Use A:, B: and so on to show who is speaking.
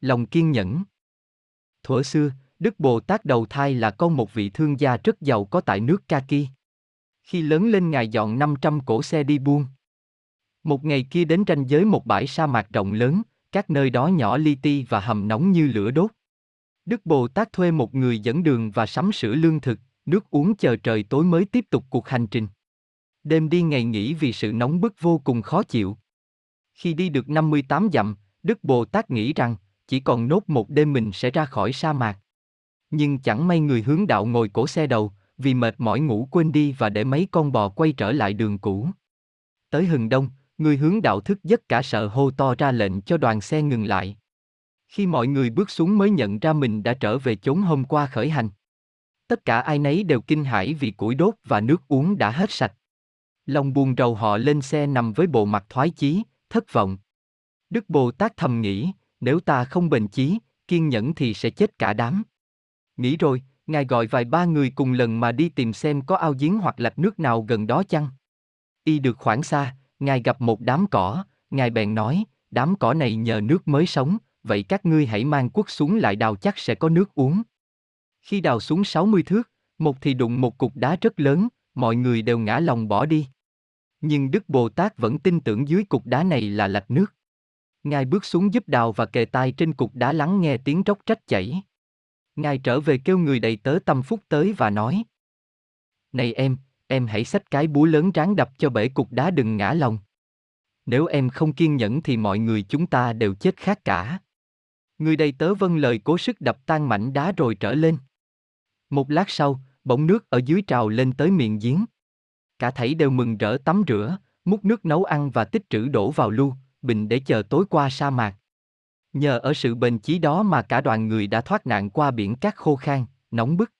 A: lòng kiên nhẫn. Thuở xưa, Đức Bồ Tát đầu thai là con một vị thương gia rất giàu có tại nước Kaki. Khi lớn lên Ngài dọn 500 cổ xe đi buôn. Một ngày kia đến ranh giới một bãi sa mạc rộng lớn, các nơi đó nhỏ li ti và hầm nóng như lửa đốt. Đức Bồ Tát thuê một người dẫn đường và sắm sửa lương thực, nước uống chờ trời tối mới tiếp tục cuộc hành trình. Đêm đi ngày nghỉ vì sự nóng bức vô cùng khó chịu. Khi đi được 58 dặm, Đức Bồ Tát nghĩ rằng, chỉ còn nốt một đêm mình sẽ ra khỏi sa mạc. Nhưng chẳng may người hướng đạo ngồi cổ xe đầu, vì mệt mỏi ngủ quên đi và để mấy con bò quay trở lại đường cũ. Tới hừng đông, người hướng đạo thức giấc cả sợ hô to ra lệnh cho đoàn xe ngừng lại. Khi mọi người bước xuống mới nhận ra mình đã trở về chốn hôm qua khởi hành. Tất cả ai nấy đều kinh hãi vì củi đốt và nước uống đã hết sạch. Lòng buồn rầu họ lên xe nằm với bộ mặt thoái chí, thất vọng. Đức Bồ Tát thầm nghĩ, nếu ta không bền chí, kiên nhẫn thì sẽ chết cả đám. Nghĩ rồi, Ngài gọi vài ba người cùng lần mà đi tìm xem có ao giếng hoặc lạch nước nào gần đó chăng. Y được khoảng xa, Ngài gặp một đám cỏ, Ngài bèn nói, đám cỏ này nhờ nước mới sống, vậy các ngươi hãy mang quốc xuống lại đào chắc sẽ có nước uống. Khi đào xuống 60 thước, một thì đụng một cục đá rất lớn, mọi người đều ngã lòng bỏ đi. Nhưng Đức Bồ Tát vẫn tin tưởng dưới cục đá này là lạch nước. Ngài bước xuống giúp đào và kề tai trên cục đá lắng nghe tiếng róc trách chảy. Ngài trở về kêu người đầy tớ tâm phúc tới và nói. Này em, em hãy xách cái búa lớn ráng đập cho bể cục đá đừng ngã lòng. Nếu em không kiên nhẫn thì mọi người chúng ta đều chết khác cả. Người đầy tớ vâng lời cố sức đập tan mảnh đá rồi trở lên. Một lát sau, bỗng nước ở dưới trào lên tới miệng giếng. Cả thảy đều mừng rỡ tắm rửa, múc nước nấu ăn và tích trữ đổ vào lu, bình để chờ tối qua sa mạc. Nhờ ở sự bền chí đó mà cả đoàn người đã thoát nạn qua biển cát khô khan, nóng bức.